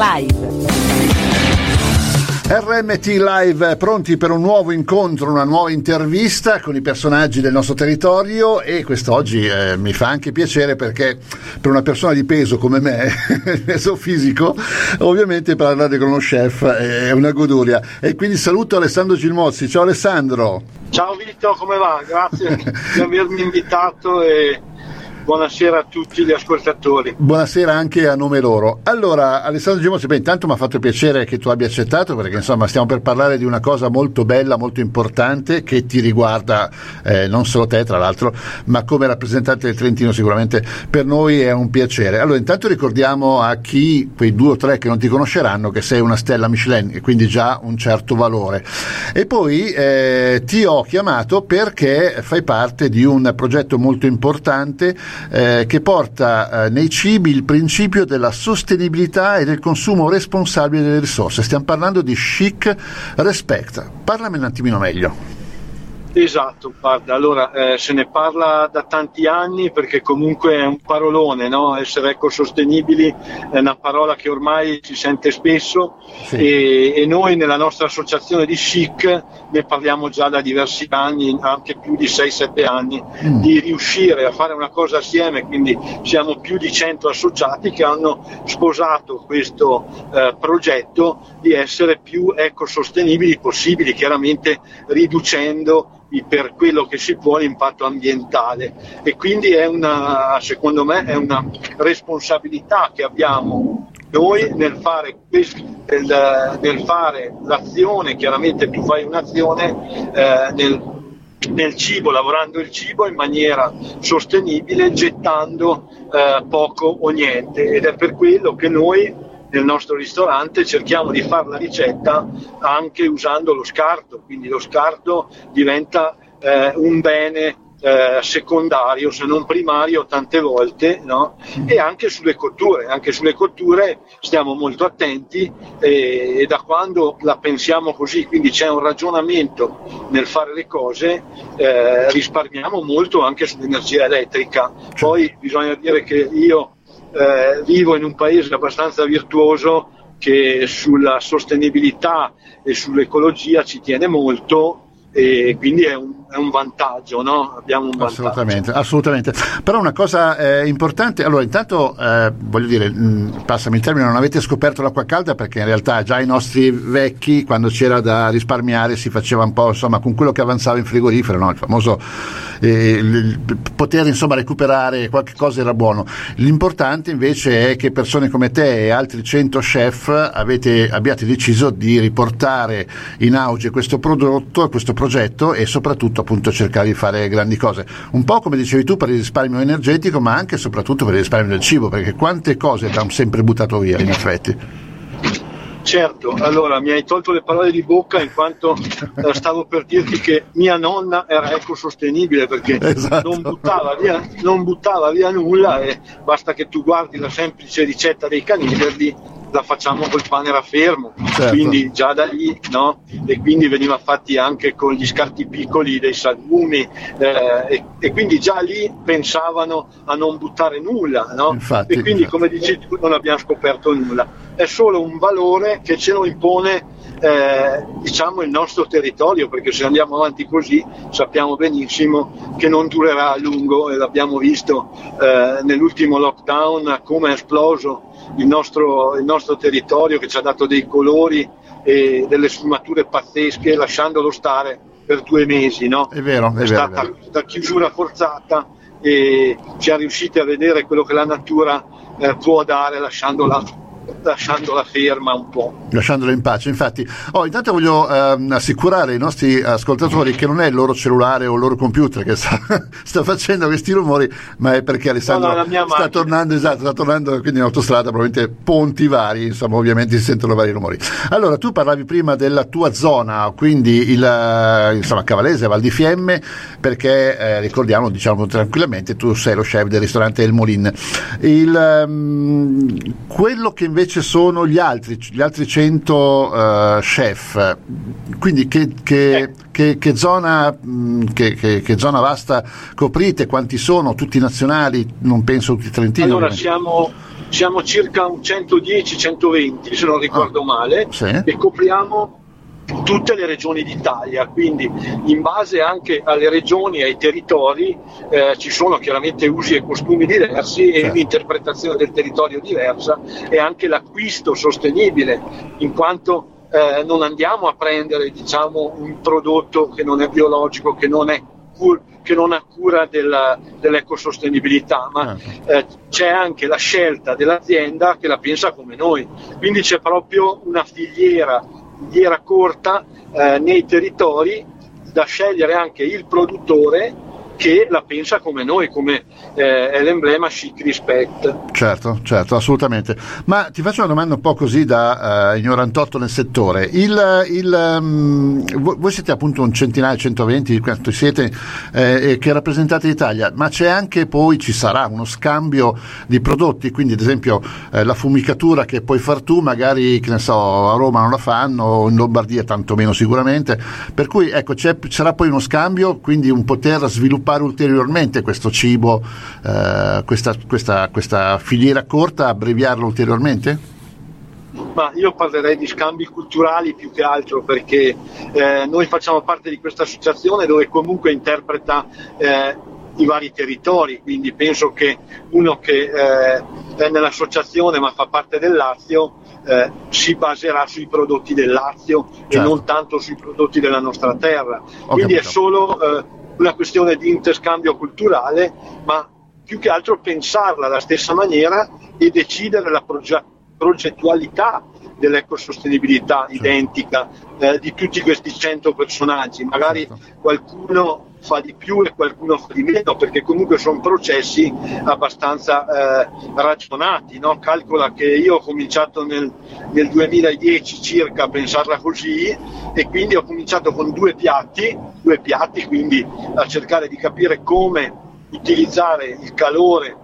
Live. RMT Live pronti per un nuovo incontro, una nuova intervista con i personaggi del nostro territorio e quest'oggi eh, mi fa anche piacere perché per una persona di peso come me, peso fisico, ovviamente parlare con uno chef è una goduria. E quindi saluto Alessandro Gilmozzi. Ciao Alessandro. Ciao Vito, come va? Grazie di avermi invitato e buonasera a tutti gli ascoltatori. Buonasera anche a nome loro. Allora, Alessandro Gimosi, beh, intanto mi ha fatto piacere che tu abbia accettato perché insomma stiamo per parlare di una cosa molto bella, molto importante che ti riguarda eh, non solo te tra l'altro, ma come rappresentante del Trentino sicuramente per noi è un piacere. Allora, intanto ricordiamo a chi, quei due o tre che non ti conosceranno, che sei una stella Michelin e quindi già un certo valore. E poi eh, ti ho chiamato perché fai parte di un progetto molto importante eh, che porta eh, nei cibi il principio della sostenibilità e del consumo responsabile delle risorse. Stiamo parlando di chic respect. Parlami un attimino meglio. Esatto, guarda, allora eh, se ne parla da tanti anni perché comunque è un parolone, no? essere ecosostenibili è una parola che ormai si sente spesso sì. e, e, noi nella nostra associazione di SIC ne parliamo già da diversi anni, anche più di 6-7 anni, mm. di riuscire a fare una cosa assieme, quindi siamo più di 100 associati che hanno sposato questo eh, progetto di essere più ecosostenibili possibili, chiaramente riducendo per quello che si può l'impatto ambientale. E quindi è una, secondo me è una responsabilità che abbiamo noi nel fare, nel, nel fare l'azione, chiaramente tu fai un'azione eh, nel, nel cibo, lavorando il cibo in maniera sostenibile, gettando eh, poco o niente. Ed è per quello che noi nel nostro ristorante cerchiamo di fare la ricetta anche usando lo scarto, quindi lo scarto diventa eh, un bene eh, secondario se non primario tante volte no? e anche sulle cotture. Anche sulle cotture stiamo molto attenti e, e, da quando la pensiamo così quindi c'è un ragionamento nel fare le cose eh, risparmiamo molto anche sull'energia elettrica. Poi bisogna dire che io eh, vivo in un paese abbastanza virtuoso che sulla sostenibilità e sull'ecologia ci tiene molto e quindi è un, è un vantaggio, no? Abbiamo un vantaggio. Assolutamente, assolutamente. Però una cosa eh, importante, allora intanto eh, voglio dire, mh, passami il termine, non avete scoperto l'acqua calda perché in realtà già i nostri vecchi, quando c'era da risparmiare, si faceva un po' insomma con quello che avanzava in frigorifero, no? il famoso eh, il, poter insomma recuperare qualche cosa era buono. L'importante invece è che persone come te e altri 100 chef avete, abbiate deciso di riportare in auge questo prodotto, questo progetto e soprattutto appunto cercare di fare grandi cose. Un po' come dicevi tu per il risparmio energetico, ma anche e soprattutto per il risparmio del cibo, perché quante cose abbiamo sempre buttato via in effetti. Certo, allora mi hai tolto le parole di bocca in quanto eh, stavo per dirti che mia nonna era ecosostenibile perché esatto. non, buttava via, non, buttava via, nulla e basta che tu guardi la semplice ricetta dei caniverli la facciamo col pane raffermo, certo. quindi già da lì, no? E quindi veniva fatti anche con gli scarti piccoli dei salumi eh, e, e, quindi già lì pensavano a non buttare nulla, no? Infatti, e quindi come dici tu non abbiamo scoperto nulla, è solo un valore che ce lo impone eh, diciamo il nostro territorio perché se andiamo avanti così sappiamo benissimo che non durerà a lungo e l'abbiamo visto eh, nell'ultimo lockdown come è esploso il nostro, il nostro territorio che ci ha dato dei colori e delle sfumature pazzesche lasciandolo stare per due mesi. No? È vero, è, è vero, stata una chiusura forzata e ci ha riusciti a vedere quello che la natura eh, può dare lasciandola lasciandola ferma un po'. Lasciandola in pace, infatti. Oh, intanto voglio ehm, assicurare ai nostri ascoltatori che non è il loro cellulare o il loro computer che sta, sta facendo questi rumori, ma è perché Alessandro no, no, sta tornando, esatto, sta tornando quindi in autostrada, probabilmente ponti vari, insomma, ovviamente si sentono vari rumori. Allora, tu parlavi prima della tua zona, quindi il insomma, Cavalese, Val di Fiemme, perché eh, ricordiamo, diciamo tranquillamente, tu sei lo chef del ristorante El Molin. Il, um, quello che invece sono gli altri, gli altri 100 uh, chef. Quindi che, che, eh. che, che zona, che, zona, vasta coprite? Quanti sono? Tutti nazionali? Non penso tutti trentini. Allora siamo, siamo circa un 110-120 se non ricordo oh, male sì. e copriamo tutte le regioni d'Italia, quindi in base anche alle regioni e ai territori eh, ci sono chiaramente usi e costumi diversi e un'interpretazione del territorio diversa e anche l'acquisto sostenibile, in quanto eh, non andiamo a prendere diciamo, un prodotto che non è biologico, che non, è che non ha cura della, dell'ecosostenibilità, ma certo. eh, c'è anche la scelta dell'azienda che la pensa come noi, quindi c'è proprio una filiera filiera corta eh, nei territori da scegliere anche il produttore che la pensa come noi, come eh, è l'emblema Chic Respect. Certo, certo, assolutamente. Ma ti faccio una domanda un po' così da uh, ignorantotto nel settore. Il, il, um, voi siete appunto un centinaio, 120, quanto siete, eh, che rappresentate l'Italia, ma c'è anche poi, ci sarà uno scambio di prodotti, quindi ad esempio eh, la fumicatura che puoi far tu, magari che ne so, a Roma non la fanno, in Lombardia tantomeno sicuramente, per cui ecco, sarà poi uno scambio, quindi un poter sviluppare sviluppare ulteriormente questo cibo, eh, questa, questa, questa filiera corta, abbreviarlo ulteriormente? Ma io parlerei di scambi culturali più che altro perché eh, noi facciamo parte di questa associazione dove comunque interpreta eh, i vari territori, quindi penso che uno che eh, è nell'associazione ma fa parte del Lazio eh, si baserà sui prodotti del Lazio certo. e non tanto sui prodotti della nostra terra. Ho quindi capito. è solo eh, una questione di interscambio culturale, ma più che altro pensarla alla stessa maniera e decidere la proge- progettualità dell'ecosostenibilità certo. identica eh, di tutti questi 100 personaggi. Magari certo. qualcuno fa di più e qualcuno fa di meno, perché comunque sono processi abbastanza eh, ragionati. No? Calcola che io ho cominciato nel, nel 2010 circa a pensarla così e quindi ho cominciato con due piatti, due piatti, quindi a cercare di capire come utilizzare il calore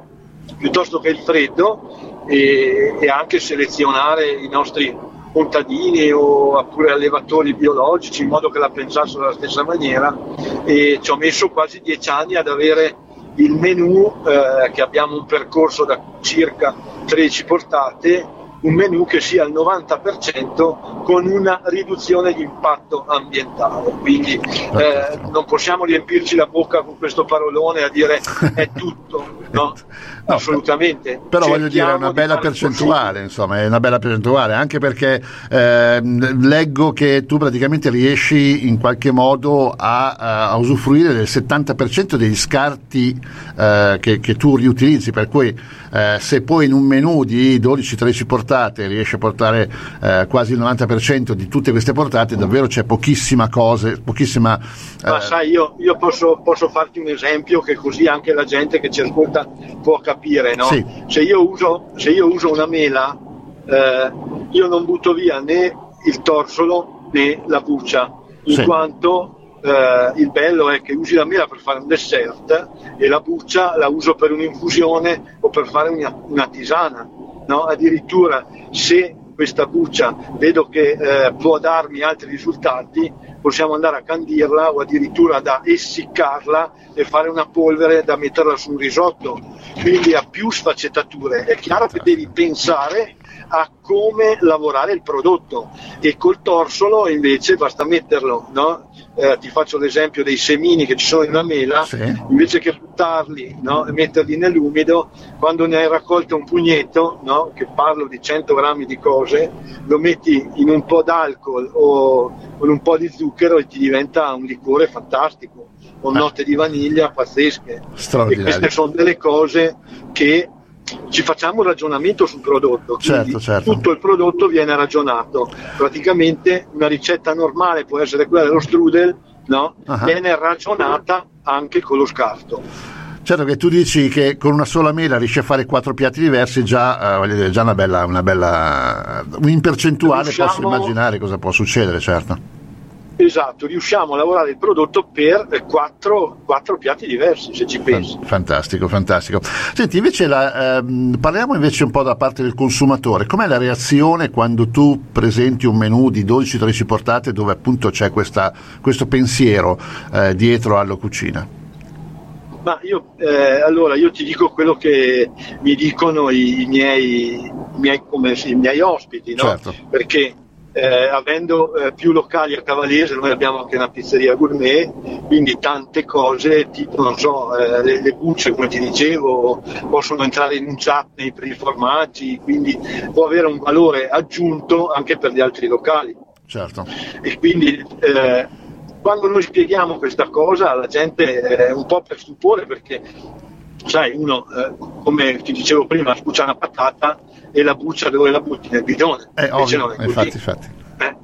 piuttosto che il freddo e, e anche selezionare i nostri contadini oppure allevatori biologici in modo che la pensassero alla stessa maniera. E ci ho messo quasi dieci anni ad avere il menù eh, che abbiamo un percorso da circa 13 portate un menu che sia al 90% con una riduzione di impatto ambientale. Quindi eh, non possiamo riempirci la bocca con questo parolone a dire è tutto, no? No, Assolutamente. Però voglio dire, è una bella percentuale, insomma, è una bella percentuale, anche perché eh, leggo che tu praticamente riesci in qualche modo a, a usufruire del 70% degli scarti eh, che, che, tu riutilizzi, per cui eh, se poi in un menù di 12-13 portate riesci a portare eh, quasi il 90% di tutte queste portate, davvero c'è pochissima cosa, pochissima... Ma eh, sai, io, io posso, posso farti un esempio che così anche la gente che ci ascolta può capire capire, no? sì. se, io uso, se, io uso, una mela, eh, io non butto via né il torsolo né la buccia, in sì. quanto eh, il bello è che usi la mela per fare un dessert e la buccia la uso per un'infusione o per fare una, una tisana. No? Addirittura se questa buccia vedo che eh, può darmi altri risultati, possiamo andare a candirla o addirittura da essiccarla e fare una polvere da metterla su un risotto. Quindi ha più sfaccettature. È chiaro che devi pensare a come lavorare il prodotto e col torsolo invece basta metterlo, no? Eh, ti faccio l'esempio dei semini che ci sono in una mela, sì. invece che buttarli no? e metterli nell'umido, quando ne hai raccolto un pugnetto, no? che parlo di 100 grammi di cose, lo metti in un po' d'alcol o con un po' di zucchero e ti diventa un liquore fantastico, con ah. note di vaniglia pazzesche. E queste sono delle cose che ci facciamo un ragionamento sul prodotto, certo, certo. tutto il prodotto viene ragionato. Praticamente una ricetta normale può essere quella dello strudel, no? uh-huh. viene ragionata anche con lo scarto. Certo che tu dici che con una sola mela riesci a fare quattro piatti diversi, già, eh, dire, già una bella, una bella in percentuale Riusciamo... posso immaginare cosa può succedere, certo. Esatto, riusciamo a lavorare il prodotto per quattro, quattro piatti diversi, se ci pensi. Fantastico, fantastico. Senti, invece la, ehm, parliamo invece un po' da parte del consumatore. Com'è la reazione quando tu presenti un menù di 12-13 portate dove appunto c'è questa, questo pensiero eh, dietro alla cucina? Ma io, eh, allora, io ti dico quello che mi dicono i, i, miei, i miei, come, i miei, ospiti, no? certo. perché eh, avendo eh, più locali a Cavallese, noi abbiamo anche una pizzeria gourmet, quindi tante cose, tipo, non so, eh, le, le, bucce, come ti dicevo, possono entrare in un chutney per i formaggi, quindi può avere un valore aggiunto anche per gli altri locali. Certo. E quindi eh, quando noi spieghiamo questa cosa la gente è un po' per stupore perché sai, uno eh, come ti dicevo prima spuccia una patata e la buccia dove la butti nel bidone. Eh, ovvio, non è così. Infatti, infatti. Eh,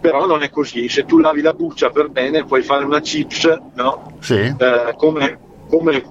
però non è così, se tu lavi la buccia per bene puoi fare una chips, no? Sì. Eh, come, come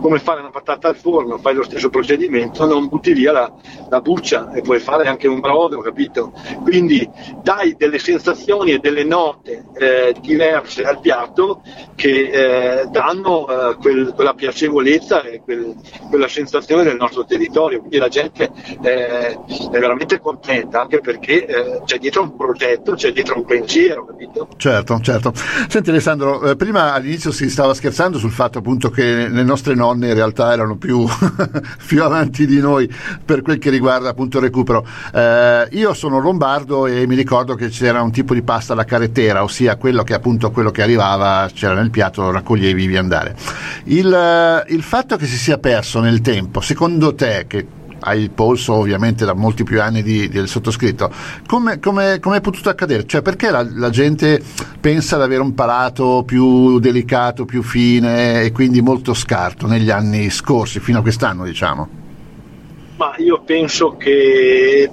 come fare una patata al forno, fai lo stesso procedimento, non butti via la, la buccia e puoi fare anche un brodo, capito? Quindi dai delle sensazioni e delle note eh, diverse al piatto che eh, danno eh, quel, quella piacevolezza e quel, quella sensazione del nostro territorio. Quindi la gente eh, è veramente contenta anche perché eh, c'è dietro un progetto, c'è dietro un pensiero, capito? Certo, certo. Senti Alessandro, eh, prima all'inizio si stava scherzando sul fatto appunto che le nostre nonne in realtà erano più, più avanti di noi per quel che riguarda appunto il recupero. Eh, io sono lombardo e mi ricordo che c'era un tipo di pasta alla carretera, ossia quello che appunto quello che arrivava c'era nel piatto, lo raccoglievi via andare. Il, eh, il fatto che si sia perso nel tempo, secondo te, che hai il polso ovviamente da molti più anni di, del sottoscritto, come, come, come, è potuto accadere? Cioè perché la, la, gente pensa ad avere un palato più delicato, più fine e quindi molto scarto negli anni scorsi, fino a quest'anno diciamo? Ma io penso che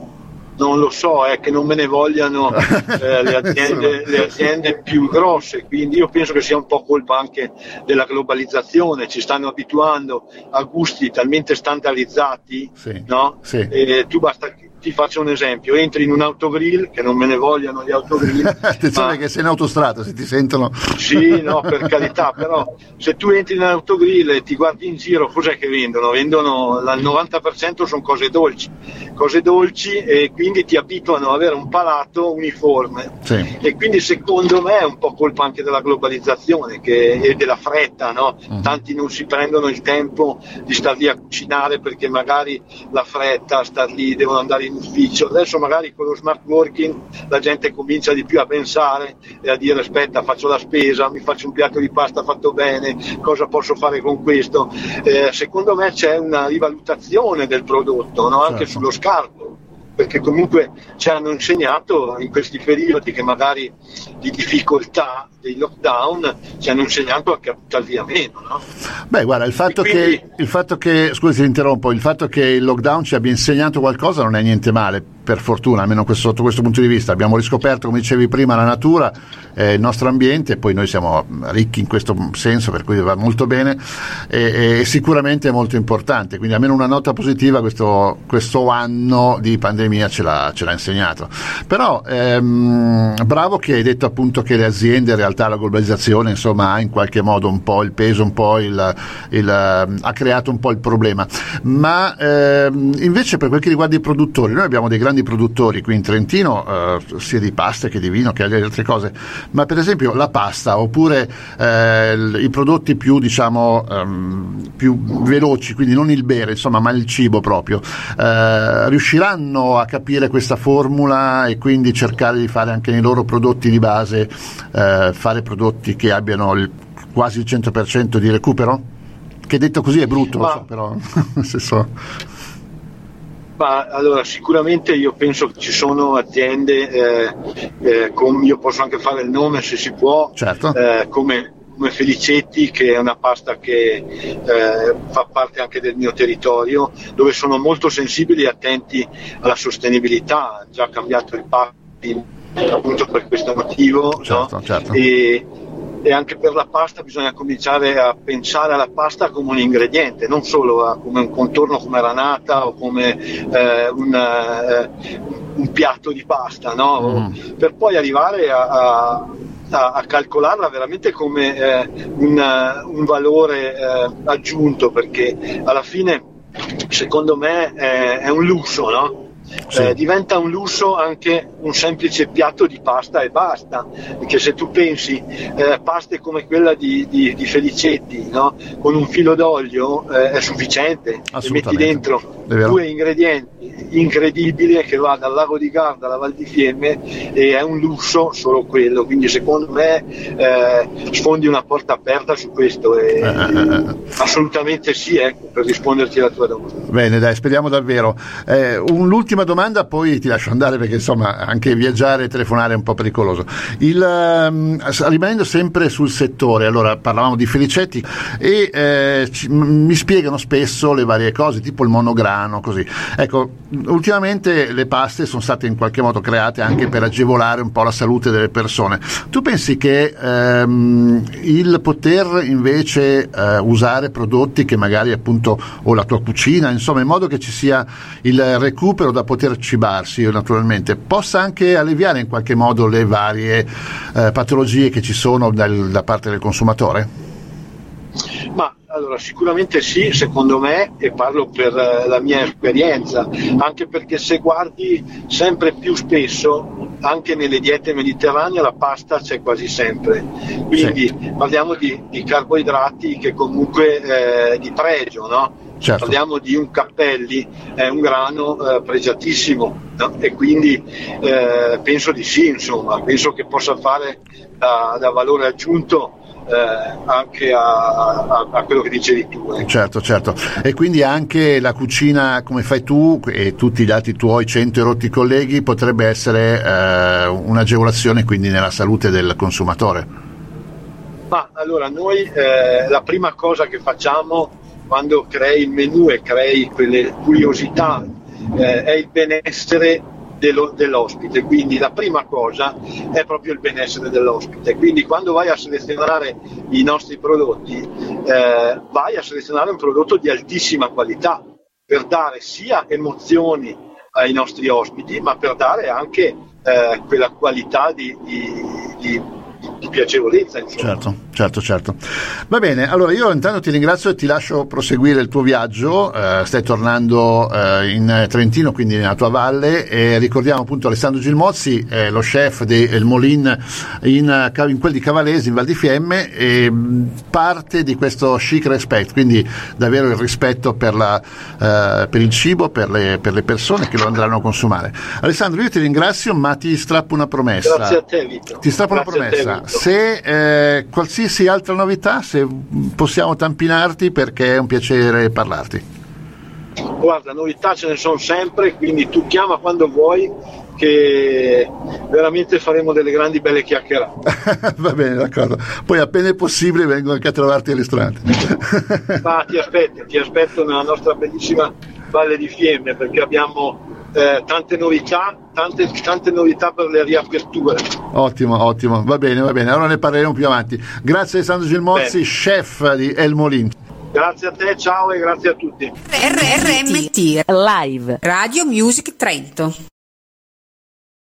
non lo so, è che non me ne vogliano eh, le, aziende, le, aziende, più grosse, quindi io penso che sia un po' colpa anche della globalizzazione, ci stanno abituando a gusti talmente standardizzati, sì, no? sì. tu basta ti faccio un esempio, entri in un autogrill, che non me ne vogliano gli autogrill. Attenzione ma... che sei in autostrada, se ti sentono. sì, no, per carità, però se tu entri in un autogrill e ti guardi in giro, cos'è che vendono? Vendono, il 90% sono cose dolci, cose dolci e quindi ti abituano ad avere un palato uniforme. Sì. E quindi secondo me è un po' colpa anche della globalizzazione che, e della fretta, no? uh-huh. Tanti non si prendono il tempo di star lì a cucinare perché magari la fretta, star lì, devono andare in ufficio. Adesso magari con lo smart working la gente comincia di più a pensare e a dire aspetta faccio la spesa, mi faccio un piatto di pasta fatto bene, cosa posso fare con questo. Eh, secondo me c'è una rivalutazione del prodotto no? anche certo. sullo scarto perché comunque ci hanno insegnato in questi periodi che magari di difficoltà dei lockdown ci hanno insegnato a buttare via meno. No? Beh, guarda, il fatto, quindi... che, il fatto che, scusi, ti interrompo, il fatto che il lockdown ci abbia insegnato qualcosa non è niente male, per fortuna, almeno questo, sotto questo punto di vista. Abbiamo riscoperto, come dicevi prima, la natura, eh, il nostro ambiente, e poi noi siamo ricchi in questo senso, per cui va molto bene, e, e sicuramente è molto importante. Quindi almeno una nota positiva questo, questo anno di pandemia ce l'ha, ce l'ha insegnato. Però ehm, bravo che hai detto appunto che le aziende, in realtà la globalizzazione, insomma, ha in qualche modo un po' il peso, un po' il, il ha creato un po' il problema. Ma ehm, invece per quel che riguarda i produttori, noi abbiamo dei grandi produttori qui in Trentino, eh, sia di pasta che di vino che di altre cose, ma per esempio la pasta oppure eh, i prodotti più, diciamo, ehm, più veloci, quindi non il bere, insomma, ma il cibo proprio, eh, riusciranno a capire questa formula e quindi cercare di fare anche nei loro prodotti di base, eh, fare prodotti che abbiano il, quasi il 100% di recupero? Che detto così è brutto, ma... so, però senso... Ma allora sicuramente io penso che ci sono aziende, eh, eh, come, io posso anche fare il nome se si può, certo. eh, come, come, Felicetti che è una pasta che eh, fa parte anche del mio territorio, dove sono molto sensibili e attenti alla sostenibilità, ha già cambiato il packing appunto per questo motivo. Certo, no? certo. E, e anche per la pasta bisogna cominciare a pensare alla pasta come un ingrediente, non solo a, come un contorno come la nata o come eh, un, eh, un, piatto di pasta, no? mm. per poi arrivare a, a a, calcolarla veramente come eh, un, un, valore eh, aggiunto perché alla fine secondo me è, è un lusso no? Sì. eh, diventa un lusso anche un semplice piatto di pasta e basta, perché se tu pensi eh, paste come quella di, di, di Felicetti, no? con un filo d'olio eh, è sufficiente, e metti dentro due ingredienti incredibili che va dal lago di Garda alla Val di Fiemme e è un lusso solo quello, quindi secondo me eh, sfondi una porta aperta su questo e, eh, eh, assolutamente sì, ecco, per risponderti alla tua domanda. Bene, dai, speriamo davvero. Eh, un'ultima domanda, poi ti lascio andare perché insomma anche viaggiare e telefonare è un po' pericoloso. Il, um, rimanendo sempre sul settore, allora parlavamo di Felicetti e ci, mi spiegano spesso le varie cose, tipo il monograno, così. Ecco, ultimamente le paste sono state in qualche modo create anche per agevolare un po' la salute delle persone. Tu pensi che ehm, il poter invece eh, usare prodotti che magari appunto o la tua cucina, insomma, in modo che ci sia il recupero da poter cibarsi naturalmente, possa anche alleviare in qualche modo le varie eh, patologie che ci sono dal, da parte del consumatore? Ma allora, sicuramente sì, secondo me, e parlo per eh, la mia esperienza, anche perché se guardi sempre più spesso, anche nelle diete mediterranee, la pasta c'è quasi sempre. Quindi sì. parliamo di, di, carboidrati che comunque eh, di pregio, no? Certo. Parliamo di un cappelli, è un grano eh, pregiatissimo no? e quindi eh, penso di sì, insomma, penso che possa fare da, da valore aggiunto eh, anche a, a, a, quello che dicevi tu. Eh. Certo, certo. E quindi anche la cucina come fai tu e tutti gli altri tuoi 100 rotti colleghi potrebbe essere eh, un'agevolazione quindi nella salute del consumatore? Ma allora noi eh, la prima cosa che facciamo quando crei il menu e crei quelle curiosità eh, è il benessere dello, dell'ospite. Quindi la prima cosa è proprio il benessere dell'ospite. Quindi quando vai a selezionare i nostri prodotti, eh, vai a selezionare un prodotto di altissima qualità per dare sia emozioni ai nostri ospiti, ma per dare anche eh, quella qualità di, di, di di piacevolezza. Insomma. Certo, certo, certo. Va bene, allora io intanto ti ringrazio e ti lascio proseguire il tuo viaggio, eh, stai tornando eh, in Trentino, quindi nella tua valle, e ricordiamo appunto Alessandro Gilmozzi, eh, lo chef del Molin in, in, quel di Cavalesi, in Val di Fiemme, e parte di questo chic respect, quindi davvero il rispetto per, la, eh, per il cibo, per le, per le, persone che lo andranno a consumare. Alessandro, io ti ringrazio, ma ti strappo una promessa. Grazie a te, Vito. Ti strappo Grazie una promessa se eh, qualsiasi altra novità, se possiamo tampinarti perché è un piacere parlarti. Guarda, novità ce ne sono sempre, quindi tu chiama quando vuoi che veramente faremo delle grandi belle chiacchierate. Va bene, d'accordo. Poi appena è possibile vengo anche a trovarti al ristorante. Ma ti aspetto, ti aspetto nella nostra bellissima Valle di Fiemme perché abbiamo eh, tante novità, tante, tante novità per le riaperture. Ottimo, ottimo, va bene, va bene, allora ne parleremo più avanti. Grazie Alessandro Gilmozzi, bene. chef di El Molin. Grazie a te, ciao e grazie a tutti. RRMT Live Radio Music Trento.